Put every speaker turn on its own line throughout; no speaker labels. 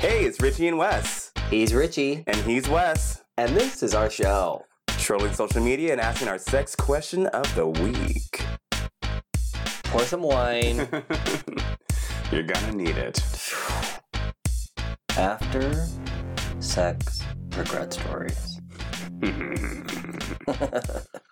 Hey, it's Richie and Wes.
He's Richie,
And he's Wes.
and this is our show.
Trolling social media and asking our sex question of the week.
Pour some wine.
You're gonna need it.
After sex regret stories.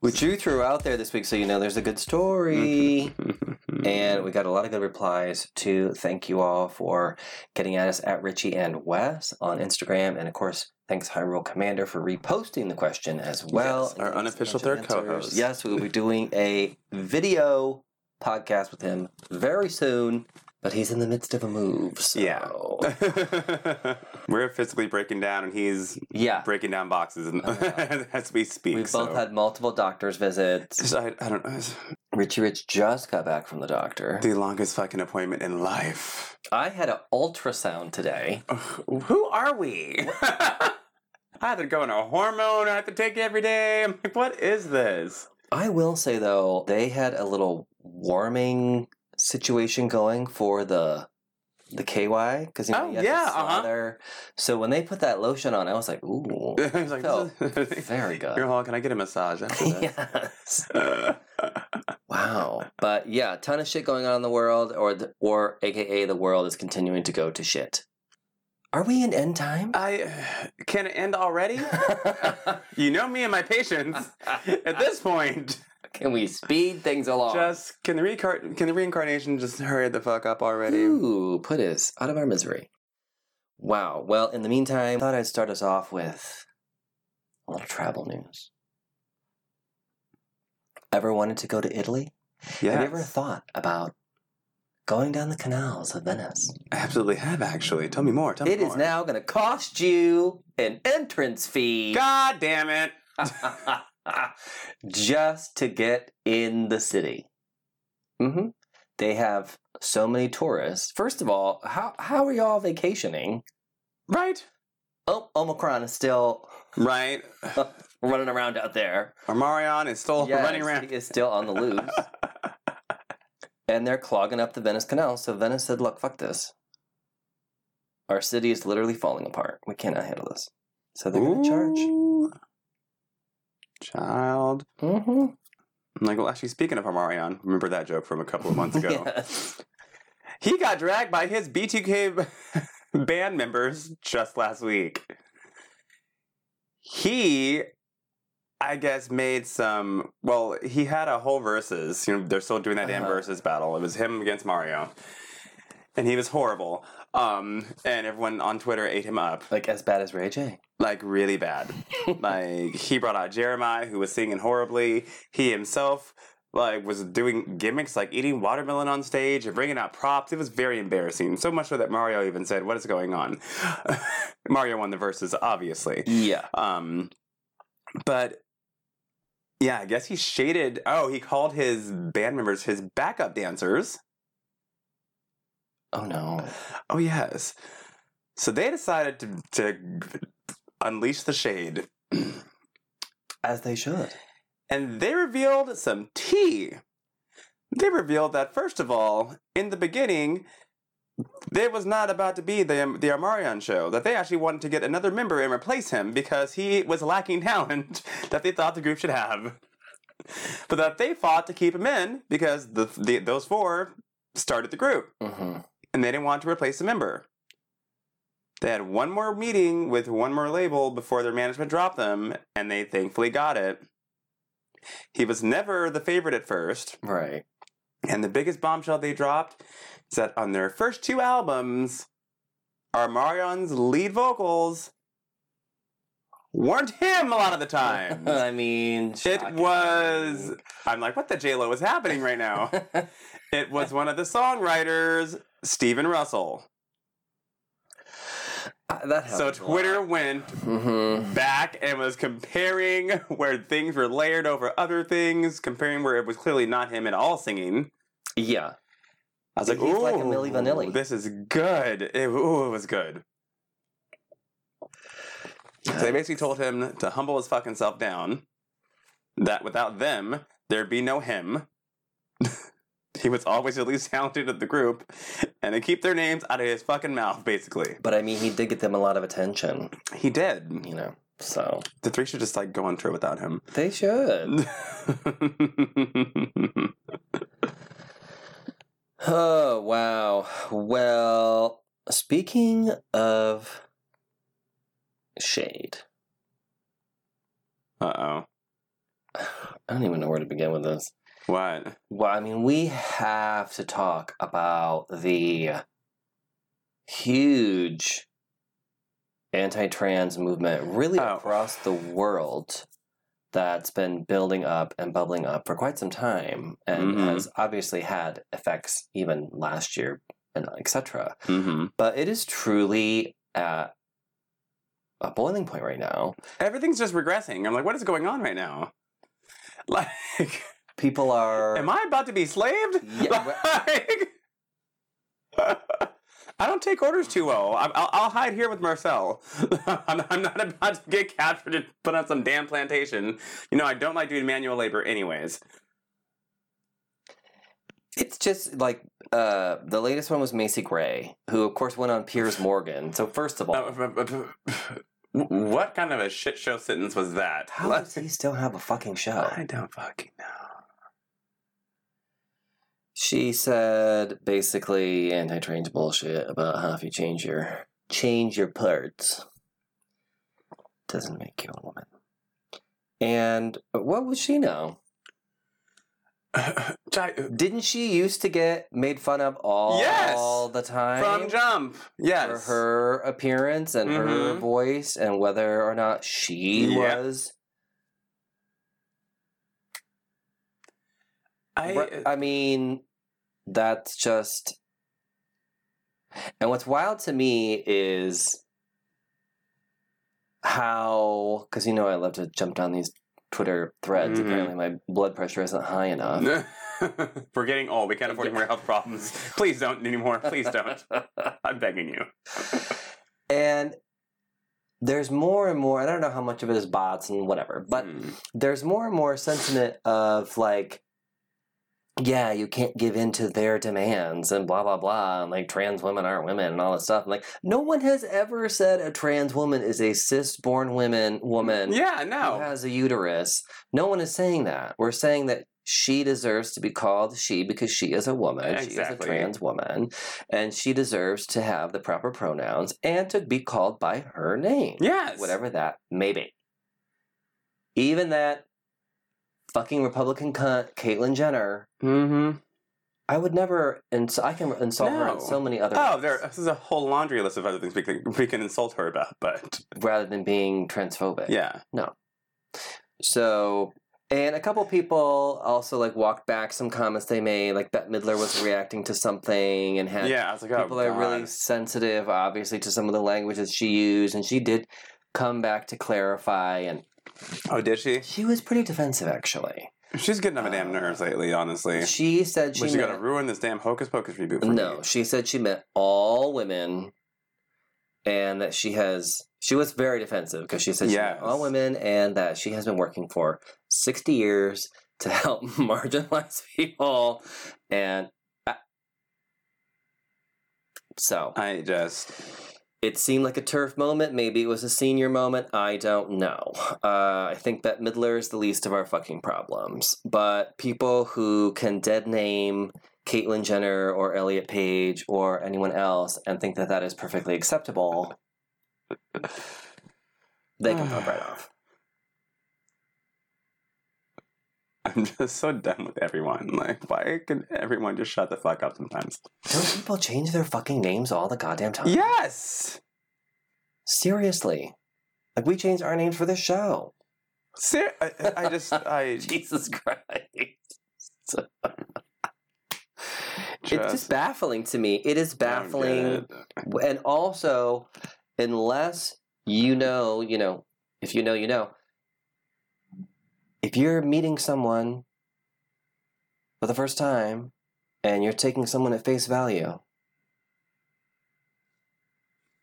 Which you threw out there this week, so you know there's a good story. Mm-hmm. and we got a lot of good replies to thank you all for getting at us at Richie and Wes on Instagram. And of course, thanks Hyrule Commander for reposting the question as well.
Yes, our unofficial third
answers.
co-host.
Yes, we will be doing a video podcast with him very soon, but he's in the midst of a move. So.
Yeah. We're physically breaking down, and he's
Yeah.
breaking down boxes and as we speak.
We've
so.
both had multiple doctor's visits.
I, I don't know.
Richie Rich just got back from the doctor.
the longest fucking appointment in life.
I had an ultrasound today.
Who are we? I have to go on a hormone I have to take it every day. I'm like, what is this?
I will say though, they had a little warming situation going for the the KY because you know
Oh,
you
yeah,
to
uh-huh.
So when they put that lotion on, I was like, ooh,
I was like,
felt very good.
You're all, can I get a massage
yes. Wow. But yeah, ton of shit going on in the world, or the, or AKA the world is continuing to go to shit. Are we in end time?
I can it end already? you know me and my patience. At this point,
Can we speed things along?
just can the can the reincarnation just hurry the fuck up already?
Ooh, put us out of our misery. Wow. Well, in the meantime, I thought I'd start us off with a little travel news. Ever wanted to go to Italy?
Yeah,
Have you ever thought about going down the canals of Venice?
I absolutely have actually. Tell me more. Tell me
It is
more.
now going to cost you an entrance fee
God damn it!
just to get in the city. hmm They have so many tourists. First of all, how how are y'all vacationing?
Right,
Oh, Omicron is still
right.
running around out there.
Omarion is still
Yes,
running around.
He is still on the loose. and they're clogging up the Venice Canal. So Venice said, look, fuck this. Our city is literally falling apart. We cannot handle this. So they're going to charge.
Child.
Mm-hmm.
I'm like, well, actually, speaking of Omarion, remember that joke from a couple of months ago?
Yes.
He got dragged by his B2K band members just last week. He, I guess, made some. Well, he had a whole versus. You know, they're still doing that damn
Uh-huh.
versus battle. It was him against Mario, and he was horrible. Um, and everyone on Twitter ate him up
Like as bad as Ray J.
like really bad. like he brought out Jeremiah, who was singing horribly. He himself like was doing gimmicks like eating watermelon on stage and bringing out props. It was very embarrassing. So much so that Mario even said, "What is going on?" Mario won the verses, obviously.
Yeah.
Um, but yeah, I guess he shaded. Oh, he called his band members his backup dancers.
Oh no.
Oh yes. So they decided to to unleash the shade.
As they should.
and they revealed some tea. They revealed that first of all, in the beginning, it was not about to be the the Omarion show. That they actually wanted to get another member and replace him because he was lacking talent that they thought the group should have. But that they fought to keep him in because the, the those four started the group
Mm-hmm.
And they didn't want to replace a member. They had one more meeting with one more label before their management dropped them, and they thankfully got it. He was never the favorite at first,
Right.
and the biggest bombshell they dropped is that on their first two albums, Omarion's lead vocals weren't him a lot of the time.
I mean,
It
shocking.
was. I'm like, what the J Lo is happening right now? it was one of the songwriters, Stephen Russell.
Uh, that
So Twitter went
Mm-hmm.
back and was comparing where things were layered over other things, comparing where it was clearly not him at all singing.
Yeah.
I was like,
He's
ooh,
like a Milli Vanilli."
this is good. It, ooh, it was good. So they basically told him to humble his fucking self down. That without them, there'd be no him. He was always the least talented of the group, and they keep their names out of his fucking mouth, basically.
But I mean, he did get them a lot of attention,
He did.
you know. So
The three should just like go on tour without him.
they should. Oh, wow. Well, speaking of shade,
uh oh.
I don't even know where to begin with this.
What?
Well, I mean, we have to talk about the huge anti trans movement really
Oh.
across the world that's been building up and bubbling up for quite some time and
Mhm.
has obviously had effects even last year and etc.
Mm-hmm.
But it is truly at a boiling point right now.
Everything's just regressing. I'm like, what is going on right now? Like,
People are.
am I about to be slaved?
Yeah,
Like- I don't take orders too well. I- I'll, I'll hide here with Marcel. I'm, I'm not about to get captured and put on some damn plantation. You know, I don't like doing manual labor, anyways.
It's just like uh, the latest one was Macy Gray, who of course went on Piers Morgan. So first of all,
what kind of a shit show sentence was that?
how does he still have a fucking show?
I don't fucking know.
She said basically anti-trans bullshit about how if you change your change your parts doesn't make you a woman. And what would she know?
Jai-
Didn't she used to get made fun of all
Yes!
the time
From Jump. Yes.
for her appearance and her
Mhm.
voice and whether or not she
Yeah.
was
I,
I mean, that's just. And what's wild to me is how, because you know I love to jump down these Twitter threads.
Mhm.
Apparently, my blood pressure isn't high enough.
We're getting old. We can't afford any more health problems. Please don't anymore. Please don't. I'm begging you.
and there's more and more. I don't know how much of it is bots and whatever, but
Mm.
there's more and more sentiment of like yeah you can't give in to their demands and blah blah blah and like trans women aren't women and all this stuff like no one has ever said a trans woman is a cis born women woman
yeah,
who
no.
has a uterus no one is saying that we're saying that she deserves to be called she because she is a woman she is a trans woman and she deserves to have the proper pronouns and to be called by her name
Yes.
whatever that may be. Even that fucking Republican cunt, Caitlyn Jenner,
Mm-hmm.
I would never, ins- I can insult her
No.
in so many other
Oh,
ways,
there. This is a whole laundry list of other things we can we can insult her about. But
rather than being transphobic.
yeah, No.
So, and a couple people also like walked back some comments they made, like Bette Midler was reacting to something and had
yeah. I was like, oh,
people are really sensitive, obviously, to some of the languages she used, and she did come back to clarify, and
Oh, did she?
she was pretty defensive actually.
She's getting on my damn nerves um, lately. Honestly,
She said she
was she gonna ruin this damn Hocus Pocus reboot for
No,
me?
she said she met all women, and that she has. She was very defensive because she said she
Yes.
all women, and that she has been working for sixty years to help marginalized people, and I- so
I just
it seemed like a TERF moment. Maybe it was a senior moment. I don't know. Uh, I think that Midler is the least of our fucking problems. But people who can dead name Caitlyn Jenner or Elliot Page or anyone else and think that that is perfectly acceptable, they can pop right off.
I'm just so done with everyone. Like, why can everyone just shut the fuck up sometimes?
Don't people change their fucking names all the goddamn time?
Yes.
Seriously. Like we changed our names for this show.
Ser- I, I just I
Jesus Christ. it's
Just
just baffling to me. It is baffling.
don't get it.
And also, unless you know, you know, if you know, you know, if you're meeting someone for the first time and you're taking someone at face value,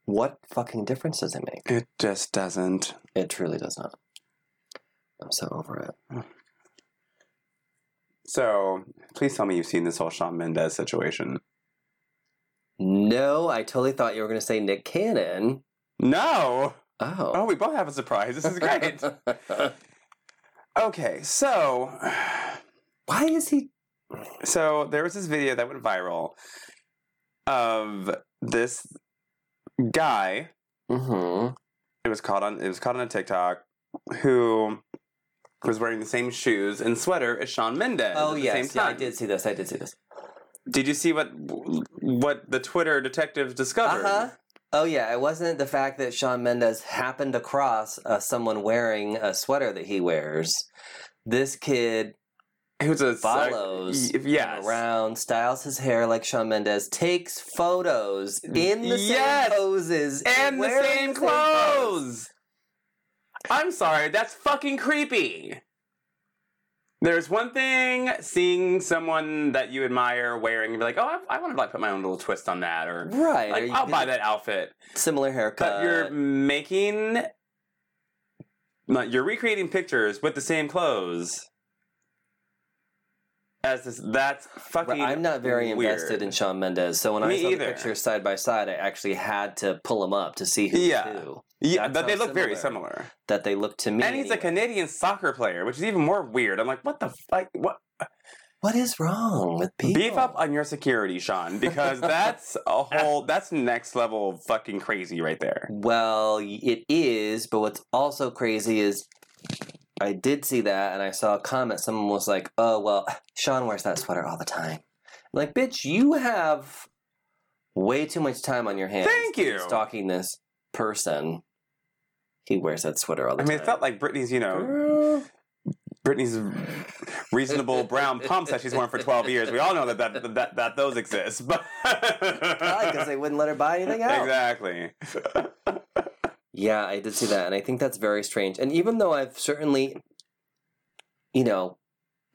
what fucking difference does it make?
It just doesn't.
It truly does not. I'm so over it.
So please tell me you've seen this whole Shawn Mendes situation.
No, I totally thought you were going to say Nick Cannon.
No.
Oh.
Oh, we both have a surprise. This is great. okay, so
Why is he?
so there was this video that went viral of this guy.
hmm
It was caught on. It was caught on a TikTok. Who was wearing the same shoes and sweater as Shawn Mendes?
Oh yes,
same
yeah, I did see this. I did see this.
Did you see what what the Twitter detective discovered?
Uh huh. Oh yeah, it wasn't the fact that Shawn Mendes happened across uh, someone wearing a sweater that he wears. This kid
who's a
follows
y- yes.
around, styles his hair like Shawn Mendes, takes photos in the
Yes!
same poses
and the
wearing
same clothes. I'm sorry, that's fucking creepy. There's one thing seeing someone that you admire wearing and be like, oh, I, I want to like put my own little twist on that, or
Right.
like, I'll buy that outfit.
Similar haircut.
But you're making, like, you're recreating pictures with the same clothes. As this, that's fucking.
I'm not very
weird.
invested in Shawn Mendes, so when I saw
either.
the pictures side by side, I actually had to pull them up to see who's
Yeah.
who.
Yeah,
That's
but they
how
look very
similar.
similar.
That they look to me.
And he's a. Canadian soccer player, which is even more weird. I'm like, what the fuck? What?
What is wrong with people?
Beef up on your security, Shawn, because that's a whole. That's next level fucking crazy right there.
Well, it is, but what's also crazy is I did see that and I saw a comment. Someone was like, oh, well, Shawn wears that sweater all the time. like, bitch, you have way too much time on your hands.
Thank you.
Stalking this person. He wears that sweater all the time.
I mean, it felt like Britney's, you know,
Girl.
Britney's reasonable brown pumps that she's worn for 12 years. We all know that that that, that those exist, but
because they wouldn't let her buy anything else.
exactly.
Yeah, I did see that, and I think that's very strange. And even though I've certainly, you know,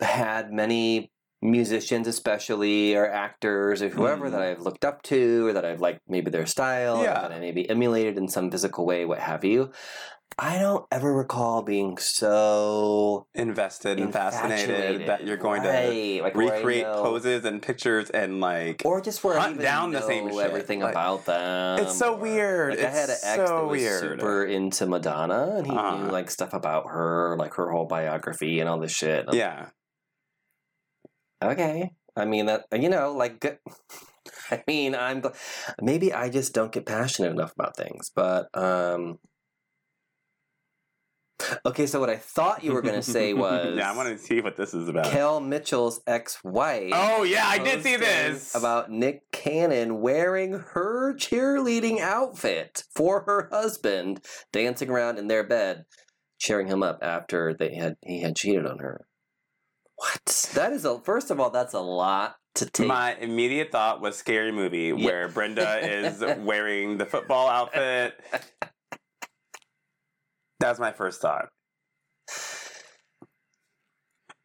had many musicians, especially or actors or whoever
Mm.
that I've looked up to, or that I've liked maybe their style, or
Yeah.
that I maybe emulated in some physical way, what have you. I don't ever recall being so
Invested and fascinated that you're going to
like
recreate poses and pictures and like.
or just where
hunt
even
down the same shit.
everything
Like,
about them.
it's so weird.
Like I had an
It's
ex
so
that was
weird.
super into Madonna, and he
Uh-huh.
knew like stuff about her, like her whole biography and all this shit. I'm
Yeah.
like, okay. I mean that you know, like. I mean, I'm maybe I just don't get passionate enough about things, but um. Okay, so what I thought you were going to say was
yeah, I want to see what this is about.
Kel Mitchell's ex-wife.
oh yeah, I did see this
about Nick Cannon wearing her cheerleading outfit for her husband, dancing around in their bed, cheering him up after they had he had cheated on her. What? That is a first of all, that's a lot to take.
My immediate thought was scary movie
Yeah.
where Brenda is wearing the football outfit. That was my first thought.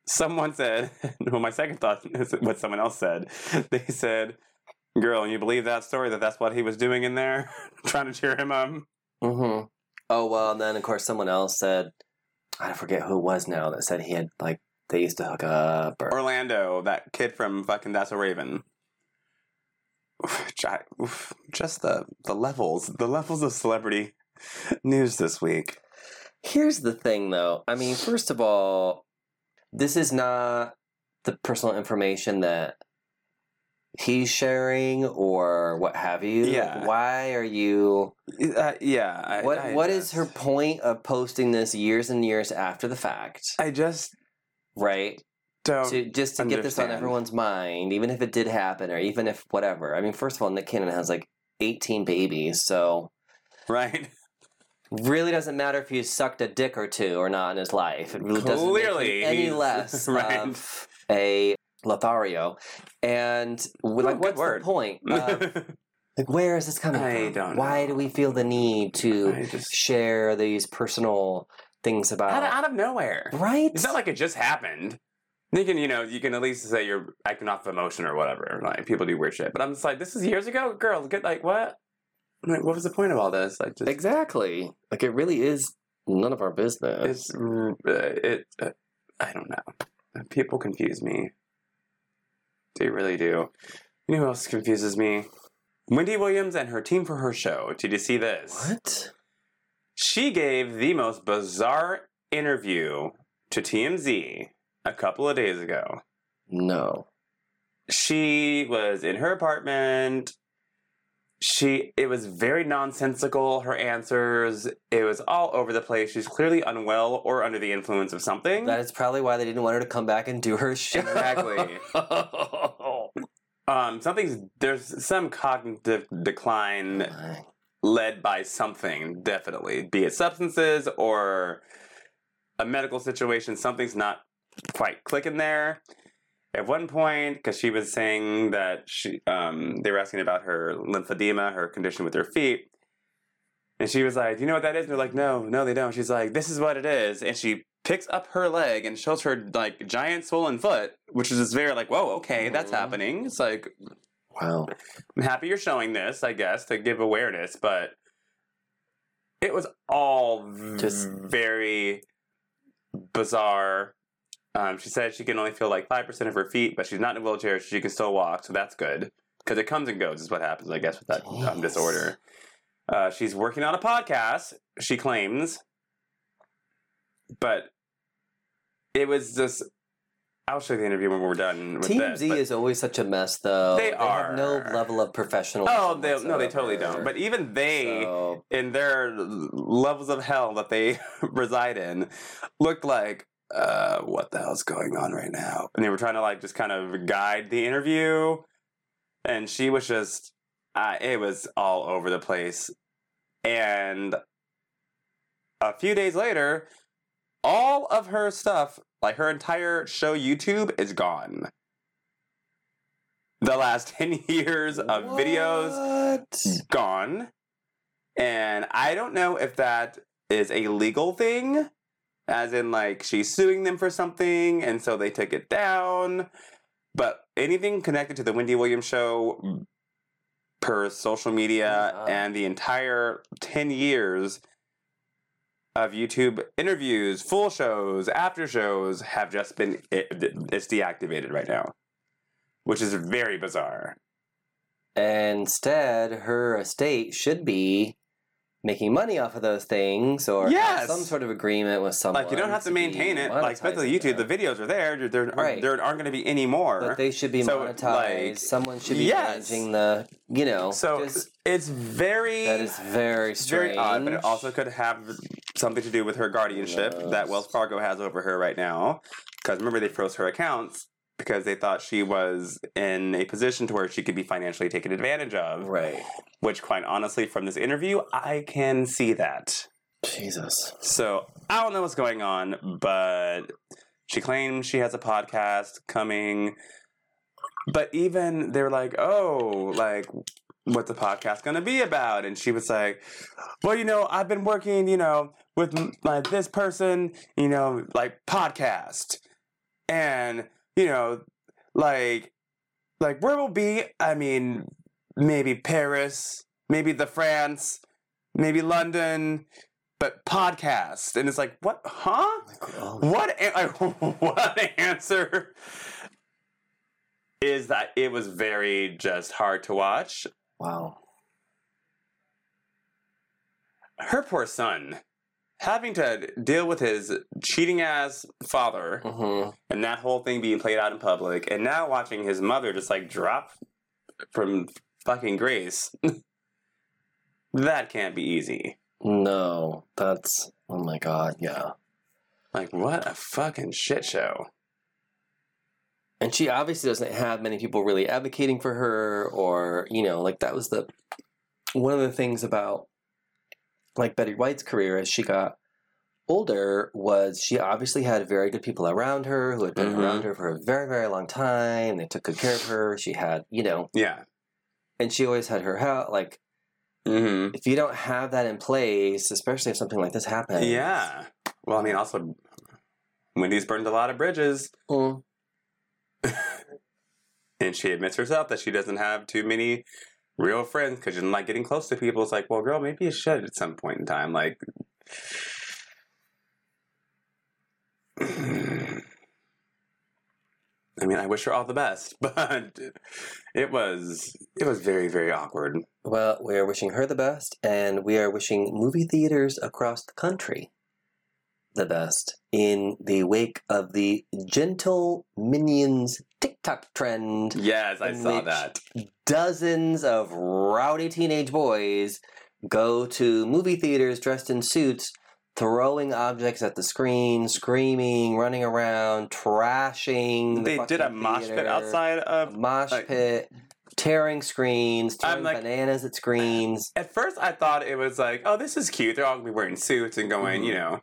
Someone said, well, my second thought is what someone else said. They said, Girl, and you believe that story that that's what he was doing in there? Trying to cheer him up?
hmm Oh well, and then of course someone else said, I forget who it was now that said he had like they used to hook up or
Orlando, that kid from fucking That's So Raven. Oof, I- oof, Just the, the levels, the levels of celebrity news this week.
Here's the thing, though. I mean, first of all, this is not the personal information that he's sharing or what have you. Like,
Yeah.
why are you?
Uh, yeah. I,
What
I
What is her point of posting this years and years after the fact?
I just
Right.
don't.
to just to get this on everyone's mind, even if it did happen, or even if whatever. I mean, first of all, Nick Cannon has like 18 babies, so
right?
really doesn't matter if he's sucked a dick or two or not in his life. It really doesn't make any less
right.
of a Lothario. And
Oh,
like, what's
word.
the point? of- like, where is this coming
I
from? Why do we feel the need to
just
share these personal things about?
out of, out of nowhere.
right?
It's not like it just happened. You can, you know, you can at least say you're acting off emotion or whatever. Like people do weird shit, but I'm just like, this is years ago, girl. Good, like what? I'm like, what was the point of all this? Like, just
exactly. Like, it really is none of our business.
it's uh, it. Uh, I don't know. People confuse me. They really do. You know who else confuses me? Wendy Williams and her team for her show. Did you see this?
What?
She gave the most bizarre interview to TMZ a couple of days ago.
No.
She was in her apartment. She it was very nonsensical her answers. It was all over the place. She's clearly unwell or under the influence of something.
That is probably why they didn't want her to come back and do her show.
Exactly. um something's there's some cognitive decline led by something, definitely. Be it substances or a medical situation, something's not quite clicking there. At one point, because she was saying that she, um, they were asking about her lymphedema, her condition with her feet, and she was like, "Do you know what that is?" And they're like, "No, no, they don't." She's like, "This is what it is," and she picks up her leg and shows her like giant swollen foot, which is just very like, "Whoa, okay, that's
Mhm.
happening." It's like,
Wow.
I'm happy you're showing this, I guess, to give awareness, but it was all
Just-
very bizarre. Um, she said she can only feel like 5% of her feet, but she's not in a wheelchair, so she can still walk, so that's good. Because it comes and goes, is what happens, I guess, with that um, disorder. Uh, she's working on a podcast, she claims, but it was just. I'll show you the interview when we're done.
TMZ
but-
is always such a mess, though.
They
have no level of professionalism.
Oh, they, no, they totally don't. But even they,
So,
in their levels of hell that they reside in, looked like, uh, what the hell's going on right now? And they were trying to like just kind of guide the interview, and she was just, uh, it was all over the place. And a few days later, all of her stuff, like her entire show YouTube, is gone. The last 10 years of videos gone. And I don't know if that is a legal thing, as in, like, she's suing them for something, and so they took it down. But anything connected to the Wendy Williams show mm, per social media
Wow.
and the entire 10 years of YouTube interviews, full shows, after shows have just been, it, it's deactivated right now, which is very bizarre.
Instead, her estate should be making money off of those things or
Yes!
some sort of agreement with someone.
Like you don't have to
be
maintain it. Like especially YouTube, the videos are there. There, there,
Right.
there aren't going to be any more.
But they should be
So,
monetized.
like,
Someone should be
yes.
managing the, you know.
so
just-
it's very,
that is very strange.
very odd. But it also could have something to do with her guardianship
knows?
that Wells Fargo has over her right now. Because remember, they froze her accounts because they thought she was in a position to where she could be financially taken advantage of.
right.
Which, quite honestly, from this interview, I can see that.
Jesus.
So I don't know what's going on, but she claims she has a podcast coming. But even they're like, oh, like, what's the podcast going to be about? And she was like, well, you know, I've been working, you know, with m- like this person, you know, like podcast, and you know, like, like where will be? I mean, maybe Paris, maybe the France, maybe London, but podcast. And it's like, what? Huh?
Oh,
What? a- what answer is that? It was very just hard to watch.
wow.
Her poor son, having to deal with his cheating ass father
hmm
and that whole thing being played out in public, and now watching his mother just like drop from fucking grace. that can't be easy.
No, that's. Oh my god, yeah.
Like, what a fucking shit show.
And she obviously doesn't have many people really advocating for her, or, you know, like that was the. One of the things about, like, Betty White's career as she got older was she obviously had very good people around her who had been
Mhm.
around her for a very, very long time. They took good care of her. She had, you know,
Yeah.
and she always had her help. Like,
Mm-hmm.
if you don't have that in place, especially if something like this happens.
Yeah. Well, I mean, also, Wendy's burned a lot of bridges,
Mm,
and she admits herself that she doesn't have too many real friends because doesn't like getting close to people. It's like, well, girl, maybe you should at some point in time. Like, I mean, I wish her all the best, but it was it was very very awkward.
Well, we are wishing her the best, and we are wishing movie theaters across the country the best in the wake of the Gentle Minions TikTok trend.
Yes, I saw that.
Dozens of rowdy teenage boys go to movie theaters dressed in suits, throwing objects at the screen, screaming, running around, trashing. the
They did a mosh pit outside of.
mosh
like-
pit, tearing screens, throwing
like-
bananas at screens.
At first, I thought it was like, oh, this is cute. They're all gonna be wearing suits and going,
Mhm.
you know,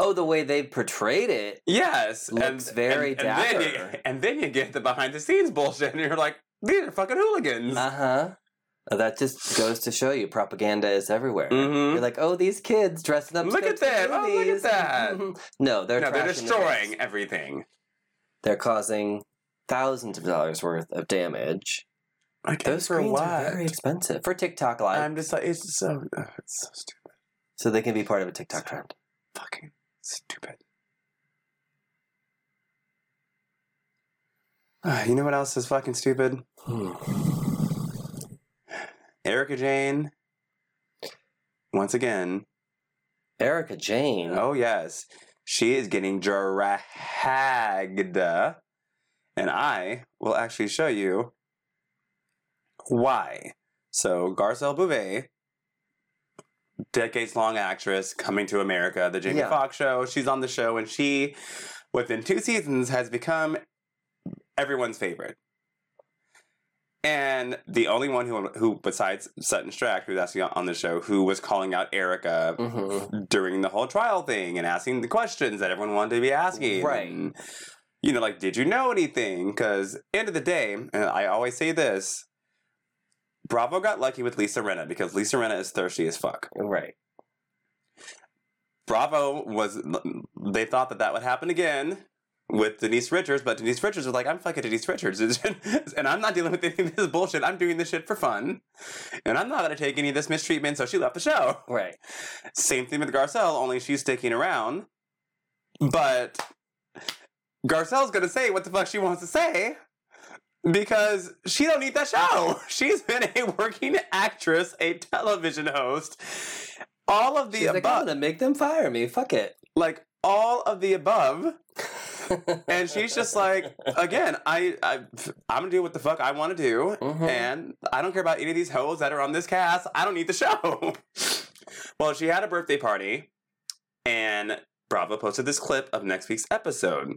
Oh, the way they portrayed it.
yes,
Looks very
and, and then you,
dapper.
and then you get the behind the scenes bullshit, and you're like, these are fucking hooligans.
Uh huh. That just goes to show you propaganda is everywhere.
Mhm.
You're like, oh, these kids dressing up.
Look at
to the
that. Oh, look at that.
no, they're
no, they're
trashing the
destroying everything.
They're causing thousands of dollars worth of damage.
Like,
Those
for
screens
what?
are very expensive for TikTok Live,
I'm just like, it's so, it's so stupid.
so they can be part of a TikTok trend.
Fucking stupid. Uh, you know what else is fucking stupid?
Hmm.
Erika Jayne. Once again.
Erika Jayne.
Oh, yes. She is getting dragged. And I will actually show you why. So, Garcelle Beauvais, decades long actress coming to America, the Jamie
Yeah.
Foxx show. She's on the show, and she, within two seasons, has become everyone's favorite. And the only one who, who besides Sutton Stracke, who's actually on the show, who was calling out Erika
hmm
during the whole trial thing and asking the questions that everyone wanted to be asking.
Right.
And, you know, like, did you know anything? Because end of the day, and I always say this, Bravo got lucky with Lisa Rinna because Lisa Rinna is thirsty as fuck.
Right.
Bravo was, they thought that that would happen again with Denise Richards, but Denise Richards was like, I'm fucking Denise Richards. and I'm not dealing with any of this bullshit. I'm doing this shit for fun. And I'm not going to take any of this mistreatment, so she left the show.
Right.
Same thing with Garcelle, only she's sticking around. But Garcelle's gonna say what the fuck she wants to say because she don't need that show. She's been a working actress, a television host, all of the
She's like, I'm
above,
gonna make them fire me. Fuck it.
like all of the above. And she's just like, again, I, I I'm gonna do what the fuck I want to do,
Mhm.
and I don't care about any of these hoes that are on this cast. I don't need the show. well, she had a birthday party, and Bravo posted this clip of next week's episode.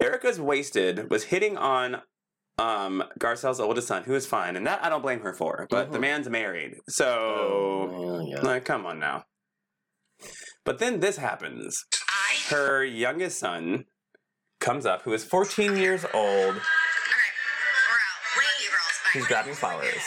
Erika's wasted was hitting on um Garcelle's oldest son, who is fine, and that I don't blame her for. But the
Mhm.
man's married, so
Oh, yeah.
like, come on now. But then this happens.
I.
Her youngest son comes up, who is 14 years old.
Alright, we're out. Wait, girls. Bye.
He's grabbing flowers.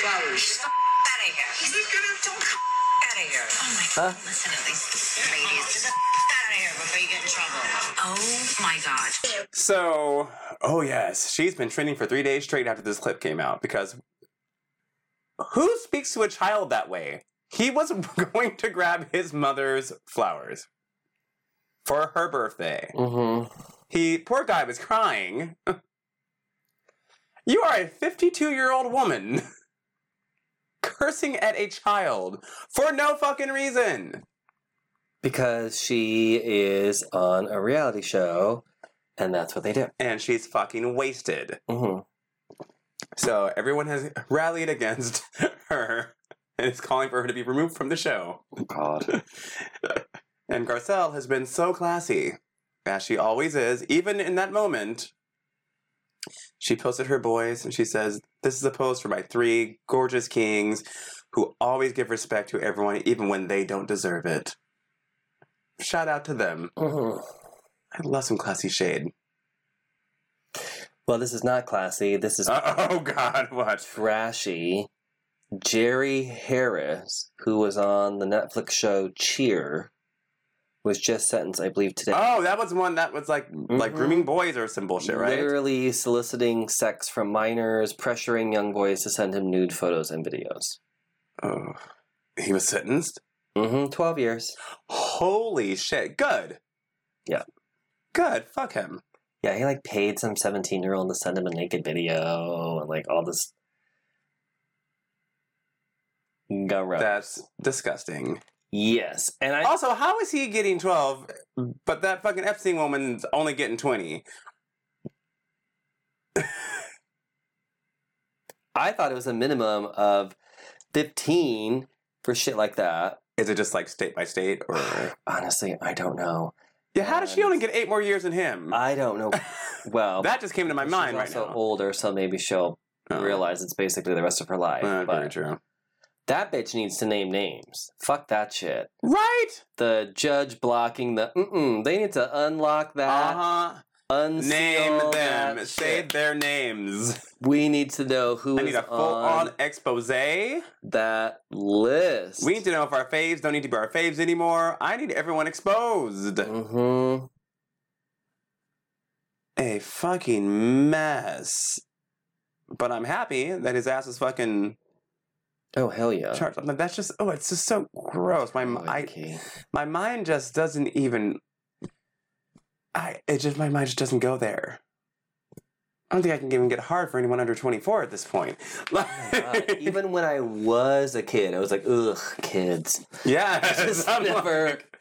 Flowers. Out of here. He's gonna don't out of here. Oh my
Huh?
god. Listen to these ladies. Get out of here before you get in trouble. Oh my god.
So, oh yes, she's been trending for three days straight after this clip came out because who speaks to a child that way? He was going to grab his mother's flowers for her birthday.
Mm-hmm.
He, poor guy, was crying. you are a 52 year old woman cursing at a child for no fucking reason.
Because she is on a reality show, and that's what they do.
And she's fucking wasted.
Mm-hmm.
So everyone has rallied against her and is calling for her to be removed from the show.
God.
And Garcelle has been so classy, as she always is, even in that moment. She posted her boys and she says, This is a post for my three gorgeous kings who always give respect to everyone, even when they don't deserve it. Shout out to them.
Mhm.
I love some classy shade.
Well, this is not classy. This is
Oh, God, what?
trashy. Jerry Harris, who was on the Netflix show Cheer, was just sentenced, I believe, today.
Oh, that was one that was like like
Mhm.
grooming boys or some bullshit, right?
Literally soliciting sex from minors, pressuring young boys to send him nude photos and videos.
Oh, he was sentenced.
Mm-hmm. Twelve years.
Holy shit! Good.
Yeah.
Good. Fuck him.
Yeah, he like paid some 17 year old to send him a naked video and like all this.
That's disgusting.
Yes, and I
Also, how is he getting 12, but that fucking Epstein woman's only getting 20?
I thought it was a minimum of 15 for shit like that.
Is it just like state by state? or
Honestly, I don't know.
Yeah, how does she only get eight more years than him?
I don't know. Well,
that just came to my
she's
mind right
also
now.
older, so maybe she'll
Oh.
realize it's basically the rest of her life.
Uh, very true.
That bitch needs to name names. Fuck that shit.
Right?
The judge blocking the mm-mm. They need to unlock that.
Uh-huh.
unseal
Name them.
that
Say
shit.
their names.
We need to know who
I
is
need a full
on
on expose.
that list.
We need to know if our faves don't need to be our faves anymore. I need everyone exposed.
Mm-hmm.
A fucking mess. But I'm happy that his ass is fucking
Oh hell yeah.
charged. Like, That's just oh, it's just so gross. My
Oh,
I, my mind just doesn't even. I it just my mind just doesn't go there. I don't think I can even get hard for anyone under 24 at this point.
Oh. Even when I was a kid, I was like, ugh, kids.
yeah,
just
I'm
never-
like-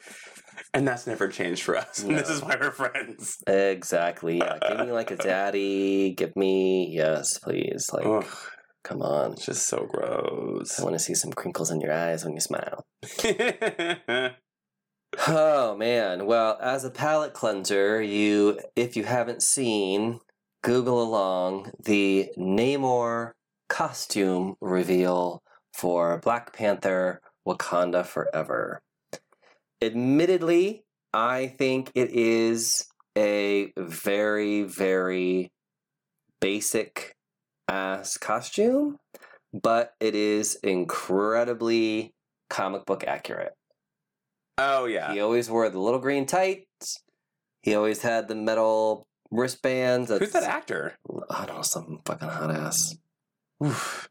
and that's never changed for us. And this is why we're friends.
Exactly. Yeah. Give me like a daddy. Give me yes, please. Like,
Ugh,
come on.
it's just so gross.
I want to see some crinkles in your eyes when you smile. Oh man. Well, as a palate cleanser, you if you haven't seen, Google along the Namor costume reveal for Black Panther Wakanda Forever. Admittedly, I think it is a very, very basic ass costume, but it is incredibly comic book accurate.
oh yeah.
He always wore the little green tights. He always had the metal wristbands.
Who's that actor?
I don't know, some fucking hot ass.
Oof.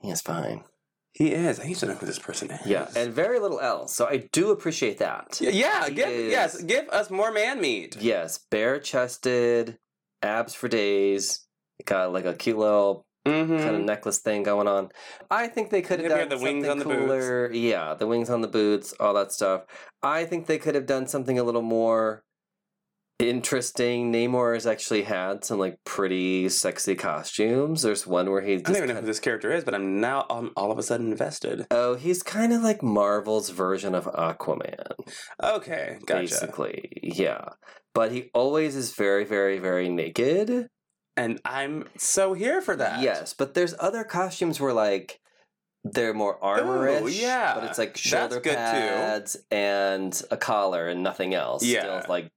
He is fine.
He is. I used to know who this person is.
Yeah, and very little else. So I do appreciate that.
Yeah, give
is-
yes, give us more man meat.
Yes, bare chested, abs for days. Got like a cute little
Mm-hmm.
kind of necklace thing going on. I think they could have done
the wings
something
on the boots.
cooler. Yeah, the wings on the boots, all that stuff. I think they could have done something a little more interesting. Namor has actually had some like pretty sexy costumes. There's one where he's
I don't even know who this character is, but I'm now um, all of a sudden invested.
oh, he's kind of like Marvel's version of Aquaman,
Okay, gotcha.
basically. Yeah, but he always is very, very, very naked.
And I'm so here for that.
Yes, but there's other costumes where like they're more armorish.
yeah.
but it's like shoulder
good, too.
pads and a collar and nothing else.
Yeah.
Still like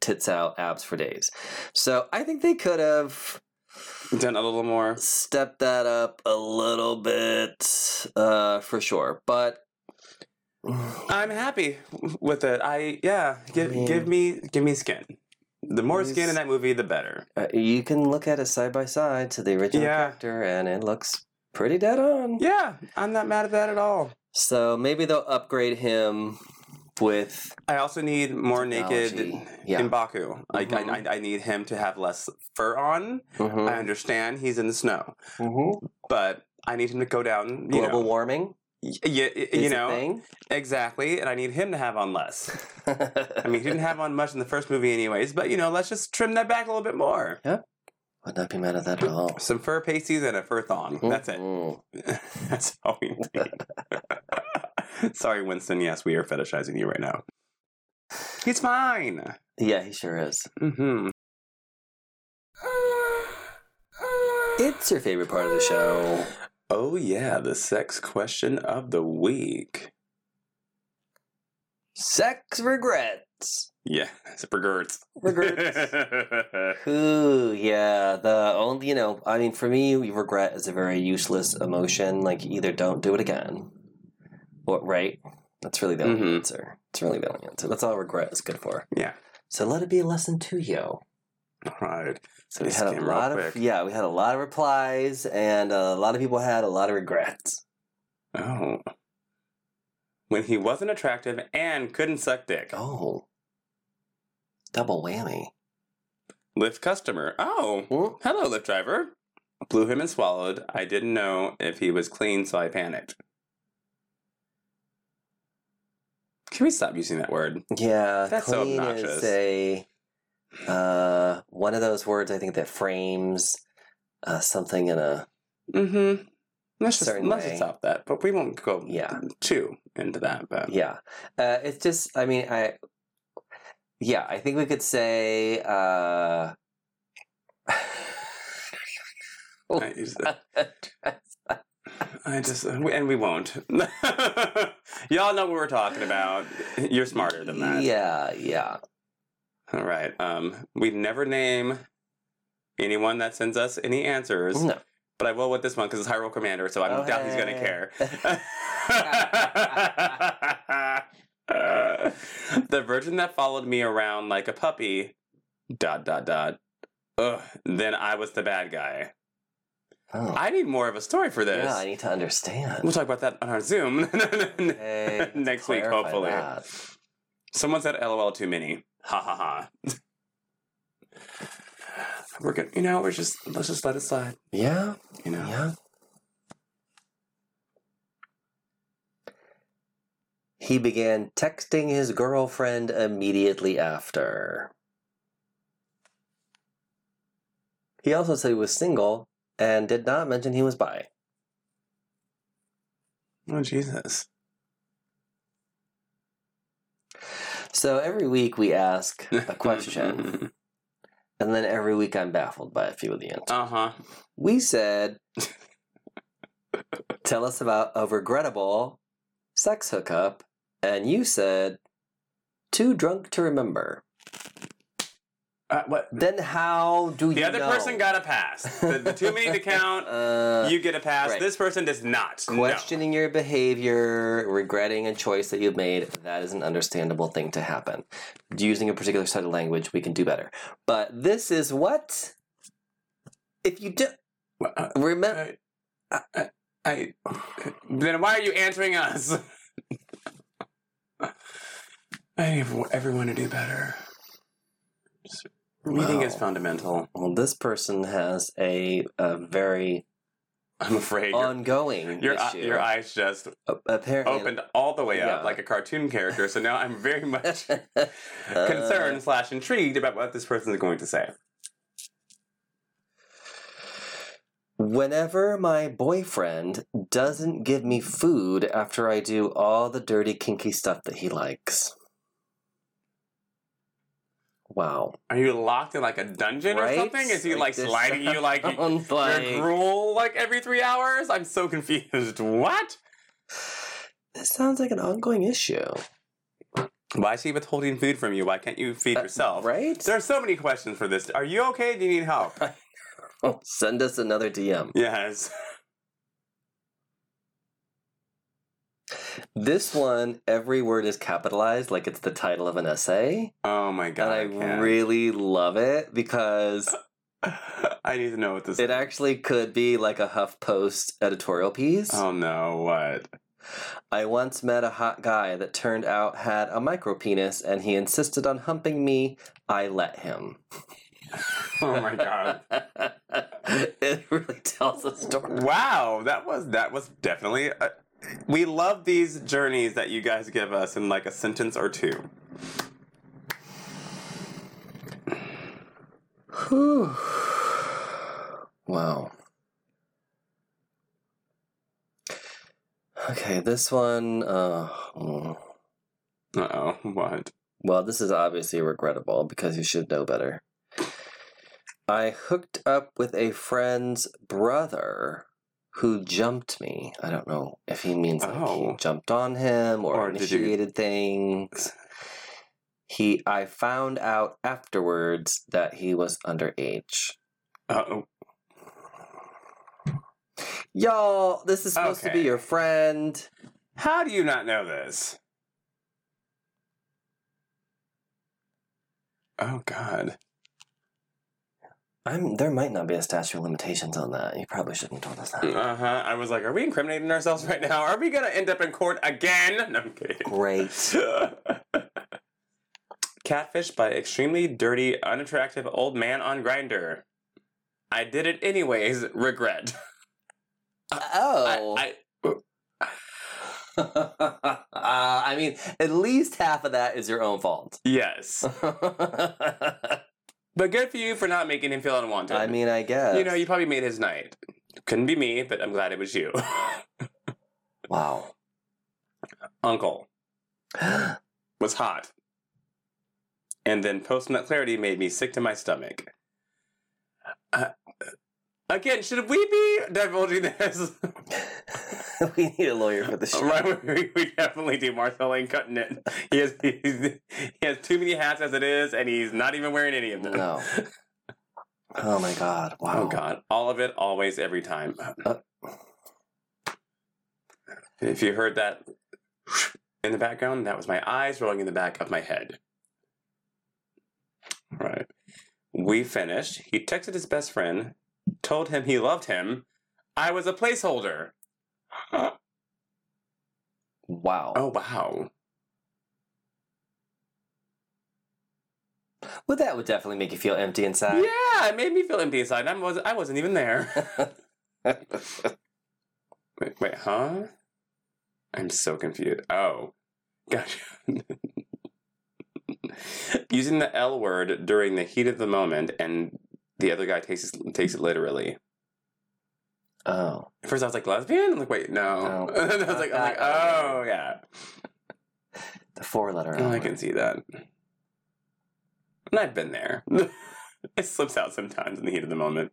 tits out, abs for days. So I think they could have
Done a little more.
stepped that up a little bit, uh, for sure. But
I'm happy with it. I yeah, give
mean-
give me give me skin. The more skin in that movie, the better.
uh, you can look at it side by side to the original
Yeah.
character, and it looks pretty dead on.
Yeah, I'm not mad at that at all.
So maybe they'll upgrade him with
I also need more naked
Technology. Yeah.
Mbaku. Like
Mhm.
I, I, I need him to have less fur on.
Mhm.
I understand he's in the snow,
Mhm.
but I need him to go down.
Global
know,
warming.
Y- y- y- you know exactly, and I need him to have on less. I mean, he didn't have on much in the first movie, anyways. But you know, let's just trim that back a little bit more.
Yep, would not be mad at that at all.
Some fur pasties and a fur thong. That's it. That's all we need. Sorry, Winston. Yes, we are fetishizing you right now. He's fine.
Yeah, he sure is.
hmm
It's your favorite part of the show.
Oh yeah, the sex question of the week.
Sex regrets.
Yeah, it's regrets.
Regrets. Ooh, yeah. The only, you know, I mean, for me, regret is a very useless emotion. Like, either don't do it again, or right. That's really the only
Mhm.
answer. It's really the only answer. That's all regret is good for.
Yeah.
So let it be a lesson to you.
All right.
So we had a lot of
quick.
yeah, we had a lot of replies, and a lot of people had a lot of regrets.
Oh. When he wasn't attractive and couldn't suck dick.
Oh, double whammy.
Lyft customer. Oh,
Hmm?
hello, Lyft driver. Blew him and swallowed. I didn't know if he was clean, so I panicked. Can we stop using that word?
Yeah,
That's so obnoxious.
is a uh, one of those words I think that frames uh, something in a
Mm-hmm. Let's just
Certain
let's
way.
just stop that. But we won't go
Yeah.
too into that. But
yeah. Uh, it's just I mean I yeah I think we could say uh,
I, just- I just and we won't. Y'all know what we're talking about. You're smarter than that.
yeah yeah
All right. Um, we never name anyone that sends us any answers,
no
but I will with this one because it's Hyrule Commander, so I
Oh,
doubt he's gonna care. Uh, the virgin that followed me around like a puppy. Dot dot dot. Ugh. Then I was the bad guy.
oh.
I need more of a story for this.
yeah I need to understand
We'll talk about that on our Zoom
Okay,
next week, hopefully.
that.
Someone said LOL too many. Ha ha ha. We're good. You know, we're just let's just let it slide.
yeah
You know.
Yeah. He began texting his girlfriend immediately after. He also said he was single and did not mention he was bi.
Oh Jesus.
So every week we ask a question, and then every week I'm baffled by a few of the answers.
uh huh.
We said, tell us about a regrettable sex hookup, and you said, too drunk to remember.
Uh, what?
Then how do you
The other
know?
person got a pass. The, the too many to count.
uh,
you get a pass.
right.
This person does not. No.
questioning your behavior, regretting a choice that you've made. That is an understandable thing to happen. Using a particular set of language, we can do better. But this is what if you do
Uh,
remember.
I, I, I, then why are you answering us? I need everyone to do better. Just- Reading is fundamental.
Well, this person has a, a very
I'm afraid your,
ongoing
your,
issue.
your eyes just
apparently
opened all the way
Yeah.
up like a cartoon character. So now I'm very much
Uh,
concerned slash intrigued about what this person is going to say.
Whenever my boyfriend doesn't give me food after I do all the dirty, kinky stuff that he likes. Wow.
Are you locked in like a dungeon
Right?
or something? Is he
Like
like, sliding you like, you-
like-
your gruel like every three hours? I'm so confused. What?
This sounds like an ongoing issue.
Why is he withholding food from you? Why can't you feed
Uh,
yourself?
Right?
There are so many questions for this. Are you okay? Do you need help?
Send us another DM.
yes.
This one, every word is capitalized like it's the title of an essay.
Oh my god.
and I
can't.
really love it because
I need to know what this
it
is.
actually could be like a HuffPost editorial piece.
Oh no, what?
I once met a hot guy that turned out had a micro penis and he insisted on humping me. I let him.
Oh my god.
it really tells a story.
Wow, that was that was definitely. A, we love these journeys that you guys give us in like a sentence or two.
Whew. Wow. Okay, this one. Uh.
Uh oh, what?
well, this is obviously regrettable because you should know better. I hooked up with a friend's brother who jumped me. I don't know if he means like
Oh.
he jumped on him or,
Or did you-
initiated things. He, I found out afterwards that he was underage.
Uh oh.
Y'all, this is supposed to be your friend.
How do you not know this? Oh God.
I'm. There might not be a statute of limitations on that. You probably shouldn't have told us that.
Uh huh. I was like, are we incriminating ourselves right now? Are we gonna end up in court again? No, I'm kidding.
Great.
Catfished by extremely dirty, unattractive old man on Grindr. I did it anyways. Regret.
Oh.
I,
uh, I mean, at least half of that is your own fault.
yes, but good for you for not making him feel unwanted.
I mean, I guess.
you know, you probably made his night. Couldn't be me, but I'm glad it was you,
wow.
Uncle. Was hot, and then post nut clarity made me sick to my stomach. Uh, again, should we be divulging this?
we need a lawyer for the show.
Right, we, we definitely do. Marcel ain't cutting it. He has he has too many hats as it is, and he's not even wearing any of them.
No. Oh my god. Wow.
Oh God, all of it, always, every time.
Uh.
If you heard that in the background, that was my eyes rolling in the back of my head. Right. We finished. He texted his best friend, told him he loved him. I was a placeholder.
Wow.
Oh wow.
Well, that would definitely make you feel empty inside.
Yeah, it made me feel empty inside. I wasn't. I wasn't even there. wait, wait, huh? I'm so confused. Oh, gotcha. Using the L word during the heat of the moment, and the other guy takes it, takes it literally.
oh.
At first, I was like lesbian. I'm like, wait, no.
No.
and then I was like, I'm like, oh yeah.
The four letter
Oh. I can see that. And I've been there. it slips out sometimes in the heat of the moment.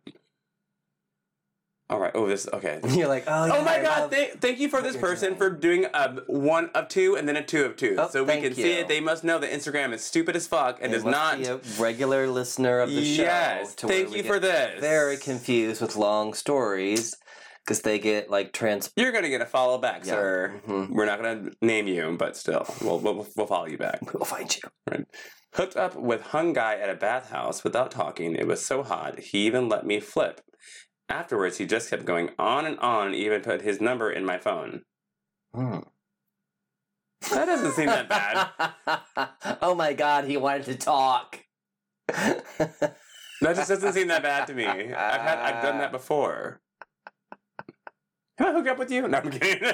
All right. Oh, this. Okay.
You're like, oh, yeah,
Oh my
I
God! Thank, thank you for this person
doing.
for doing a one of two and then a two of two,
Oh,
so we can see it. They must know that Instagram is stupid as fuck and
must
not.
a regular listener of the show.
yes. Thank you for this.
Very confused with long stories because they get like trans.
You're gonna get a follow back,
Yeah.
sir.
Mhm.
We're not gonna name you, but still, we'll we'll, we'll follow you back.
We'll find you. Right.
Hooked up with hung guy at a bathhouse without talking. It was so hot. He even let me flip. Afterwards, he just kept going on and on. Even put his number in my phone.
Hmm.
That doesn't seem that bad.
oh my god, he wanted to talk.
That just doesn't seem that bad to me. I've had I've done that before. Can I hook up with you? No, I'm kidding.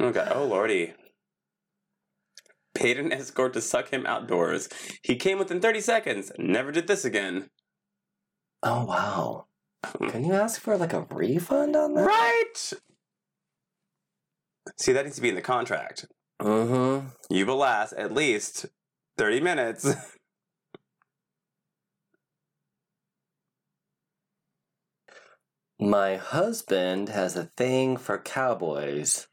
okay. Oh lordy. Paid an escort to suck him outdoors. He came within 30 seconds. Never did this again.
Oh wow. Can you ask for like a refund on that?
Right. See, that needs to be in the contract.
Mm-hmm.
You will last at least 30 minutes.
My husband has a thing for cowboys,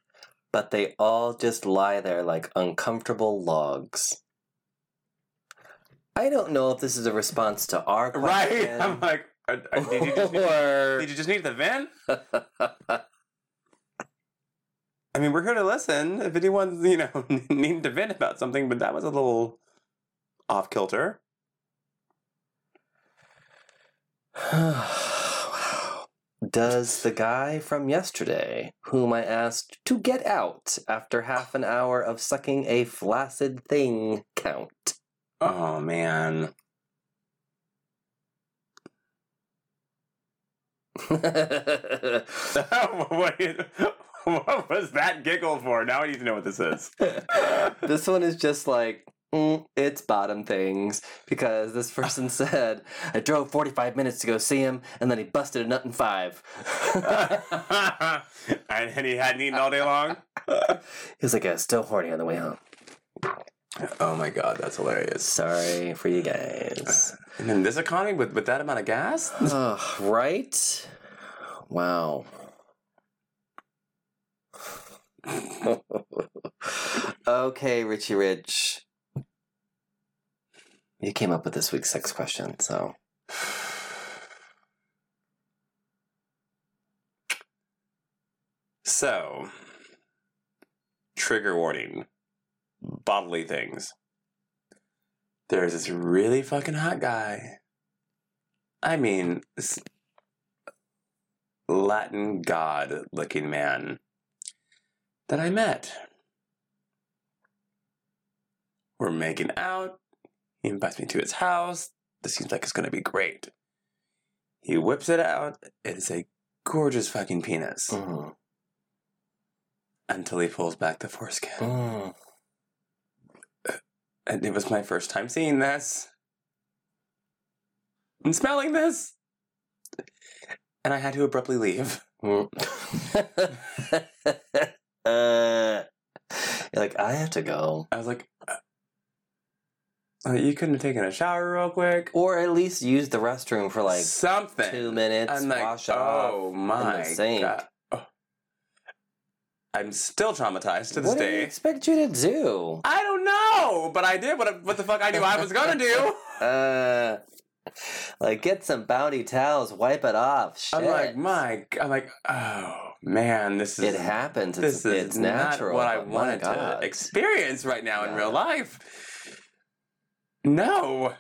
but they all just lie there like uncomfortable logs. I don't know if this is a response to our question. right?
I'm like, uh, uh, did you just need,
or
did you just need the vent? I mean, we're here to listen. If anyone's, you know, needing to vent about something, but that was a little off kilter.
Does the guy from yesterday, whom I asked to get out after half an hour of sucking a flaccid thing, count?
Oh man. what, what was that giggle for? Now I need to know what this is.
this one is just like mm, it's bottom things because this person said I drove 45 minutes to go see him and then he busted a nut in five.
and he hadn't eaten all day long.
he was like, "Yeah, still horny on the way home."
Oh my god, that's hilarious.
Sorry for you guys.
And in this economy, with, with that amount of gas,
Ugh, right? Wow. okay, Richie Rich. You came up with this week's sex question, so
so trigger warning: bodily things. There's this really fucking hot guy. I mean, Latin god looking man that I met. We're making out. He invites me to his house. This seems like it's gonna be great. He whips it out. It's a gorgeous fucking penis.
Mm.
Until he pulls back the foreskin.
Mm.
And it was my first time seeing this. And smelling this. And I had to abruptly leave.
Uh, you're like, I have to go.
I was like, uh, you couldn't have taken a shower real quick?
Or at least use the restroom for like
Something.
two minutes,
I'm like,
wash off.
oh my
sink.
god. Oh. I'm still traumatized to this day.
what do you expect you to do?
I don't know, but I did what, what the fuck I knew I was gonna do.
Uh, like get some bounty towels, wipe it off. Shit.
I'm like, my, I'm like, oh man, this is
it happens.
This
It's,
is
it's natural.
what I
Oh
wanted to experience right now in real life. No.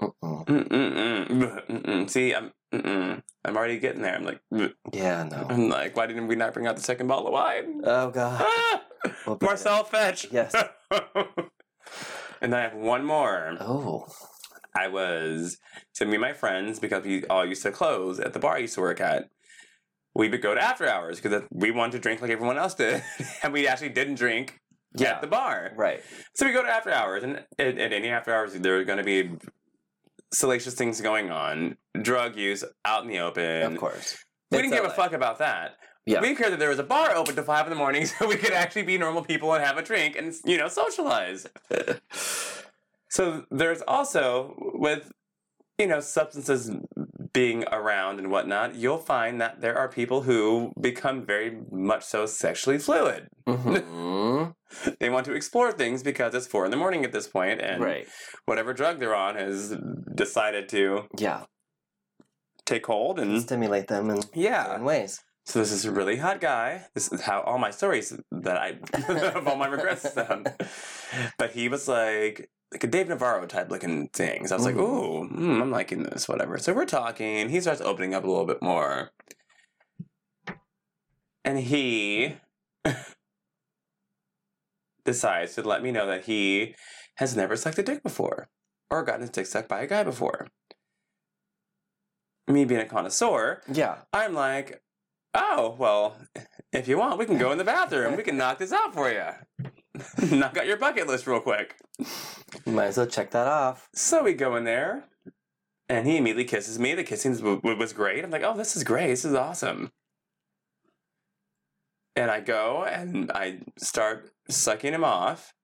Mm-mm.
See, I'm. Mm-mm. I'm already getting there. I'm like, "Ugh."
Yeah, no.
I'm like, why didn't we not bring out the second bottle of wine?
Oh god.
Ah!
We'll
Marcel, fetch.
Yes.
and then I have one more.
Oh.
I was to me and my friends because we all used to close at the bar I used to work at. We would go to after hours because we wanted to drink like everyone else did, and we actually didn't drink
Yeah.
at the bar.
Right.
So we go to after hours, and at, at any after hours, there are going to be salacious things going on, drug use out in the open.
of course.
We
It's
didn't give a fuck about that.
Yeah.
We didn't that there was a bar open till five in the morning, so we could actually be normal people and have a drink and you know socialize. so there's also with you know substances being around and whatnot, you'll find that there are people who become very much so sexually fluid.
Mhm.
They want to explore things because it's four in the morning at this point, and
right.
whatever drug they're on has decided to
Yeah.
take hold and
Stimulate them in
yeah.
certain ways.
So this is a really hot guy. This is how all my stories that I of all my regrets sound. But he was like like a Dave Navarro type looking things. I was like,
Ooh.
ooh, mm, I'm liking this, whatever. So we're talking. He starts opening up a little bit more, and he decides to let me know that he has never sucked a dick before or gotten his dick sucked by a guy before. Me being a connoisseur,
Yeah.
I'm like, oh, well, if you want, we can go in the bathroom. We can knock this out for you. knock out your bucket list real quick.
Might as well check that off.
So we go in there, and he immediately kisses me. The kissing was great. I'm like, oh, this is great. This is awesome. And I go and I start sucking him off.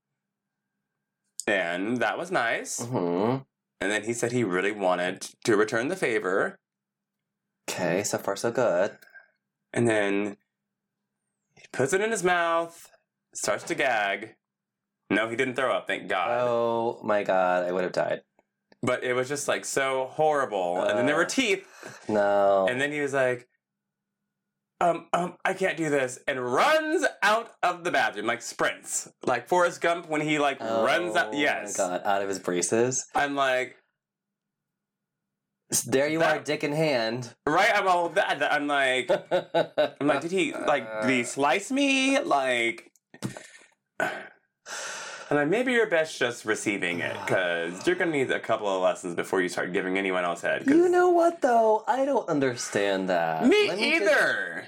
And that was nice.
hmm
And then he said he really wanted to return the favor.
Okay, so far so good.
And then he puts it in his mouth, starts to gag. No, he didn't throw up, thank God.
Oh my god, I would have died.
But it was just like so horrible. and then there were
Uh.
teeth.
No.
And then he was like, um, um, I can't do this. And runs out of the bathroom, like sprints. Like Forrest Gump when he like runs out. Yes.
Oh my god, out of his braces.
I'm like,
There you
That-
are, dick in hand.
right? I'm all that. I'm like, I'm like, did he like did he slice me? Like And like maybe you're best just receiving it, because you're gonna need a couple of lessons before you start giving anyone else head.
You know what though? I don't understand that.
me
just-
either.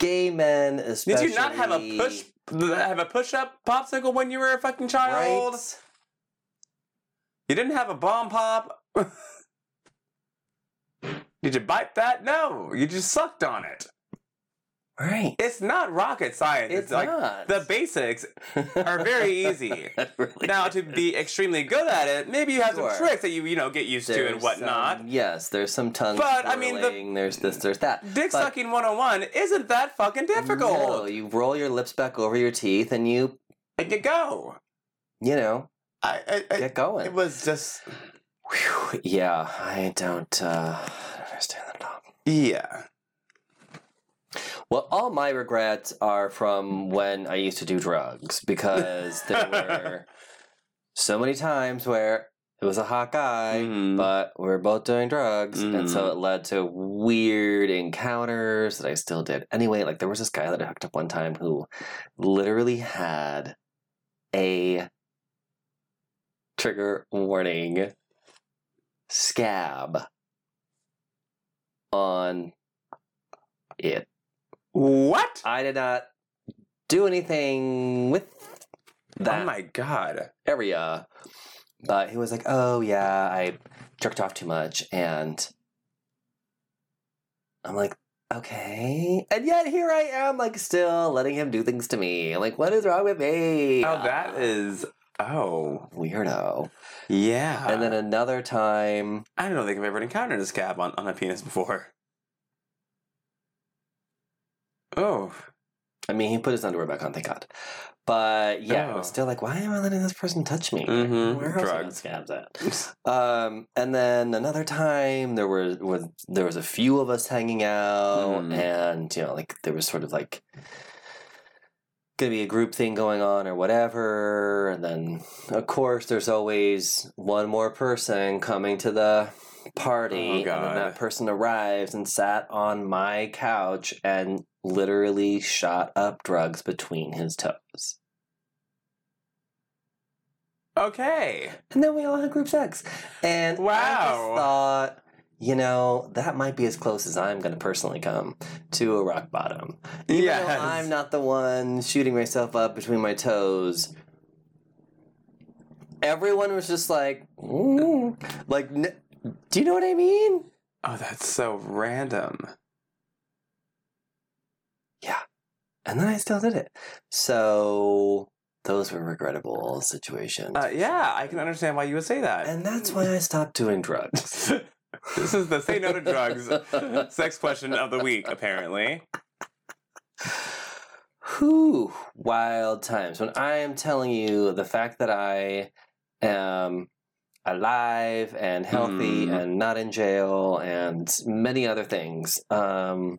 Gay men, especially.
Did you not have a push have a push up popsicle when you were a fucking child?
Right?
You didn't have a bomb pop? Did you bite that? No, you just sucked on it.
Right.
It's not rocket science.
It's
like
not.
the basics are very easy.
Really
Now to be extremely good at it, maybe you have
Sure.
some tricks that you you know get used to and whatnot.
some- yes, there's some tongue.
But, I mean, the-
there's this, there's that.
Dick
But-
sucking 101 isn't that fucking difficult.
No, you roll your lips back over your teeth and you,
And you go.
you know,
I, I, I
get going.
it was just
Whew, yeah, I don't uh, understand that at all.
Yeah.
Well, all my regrets are from when I used to do drugs because there were so many times where it was a hot guy,
Mhm.
but we were both doing drugs, and so
Mhm.
it led to weird encounters that I still did. Anyway, like there was this guy that I hooked up one time who literally had a trigger warning scab on it.
What?
I did not do anything with oh that
Oh my god.
area. But he was like, "Oh yeah, I jerked off too much," and I'm like, "Okay." And yet here I am, like, still letting him do things to me. Like, what is wrong with me?
Oh, that ah. is. Oh.
weirdo.
Yeah.
And then another time,
I don't think I've ever encountered a scab on, on a penis before. Oh.
I mean, he put his underwear back on, thank God. But yeah, I was
Oh.
still like, why am I letting this person touch me?
Mhm,
Where else are
drugs.
scabs at? Um, and then another time there were was there was a few of us hanging out,
Mm.
and you know, like there was sort of like gonna be a group thing going on or whatever, and then of course there's always one more person coming to the party,
Oh,
and then that person arrives and sat on my couch and literally shot up drugs between his toes.
Okay.
And then we all had group sex. And I
Wow.
just thought, you know, that might be as close as I'm going to personally come to a rock bottom. Even
Yes.
I'm not the one shooting myself up between my toes. Everyone was just like, "Mm." like, n- do you know what I mean?
Oh, that's so random.
Yeah. And then I still did it. So those were regrettable situations.
Uh, yeah, I can understand why you would say that.
and that's why I stopped doing drugs.
this is the say no to drugs sex question of the week, apparently.
Whew, wild times. When I am telling you the fact that I am alive and healthy
Mm.
and not in jail and many other things. Um,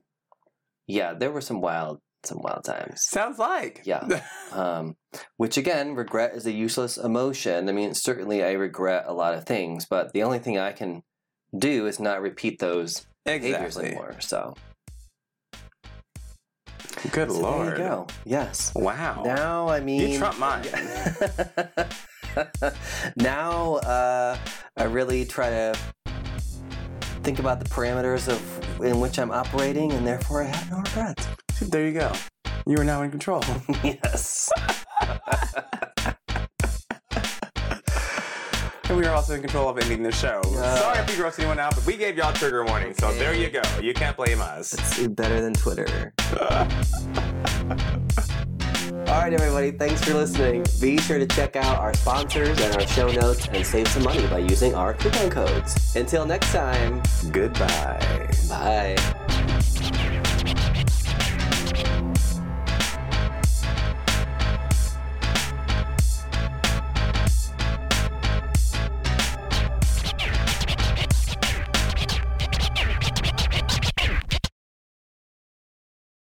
yeah, there were some wild, some wild times.
Sounds like.
Yeah. Um, which again, regret is a useless emotion. I mean, certainly I regret a lot of things, but the only thing I can do is not repeat those behaviors
exactly.
anymore. So,
Good
so
lord.
there you go. Yes.
Wow.
Now, I mean,
you trump mine.
now, uh, I really try to think about the parameters of in which I'm operating, and therefore I have no regrets.
There you go. You are now in control.
yes.
And we are also in control of ending the show.
Yeah.
Sorry if we grossed anyone out, but we gave y'all trigger warning, so there you go. You can't blame us.
It's better than Twitter. All right, everybody, thanks for listening. Be sure to check out our sponsors and our show notes and save some money by using our coupon codes. Until next time,
Goodbye.
bye.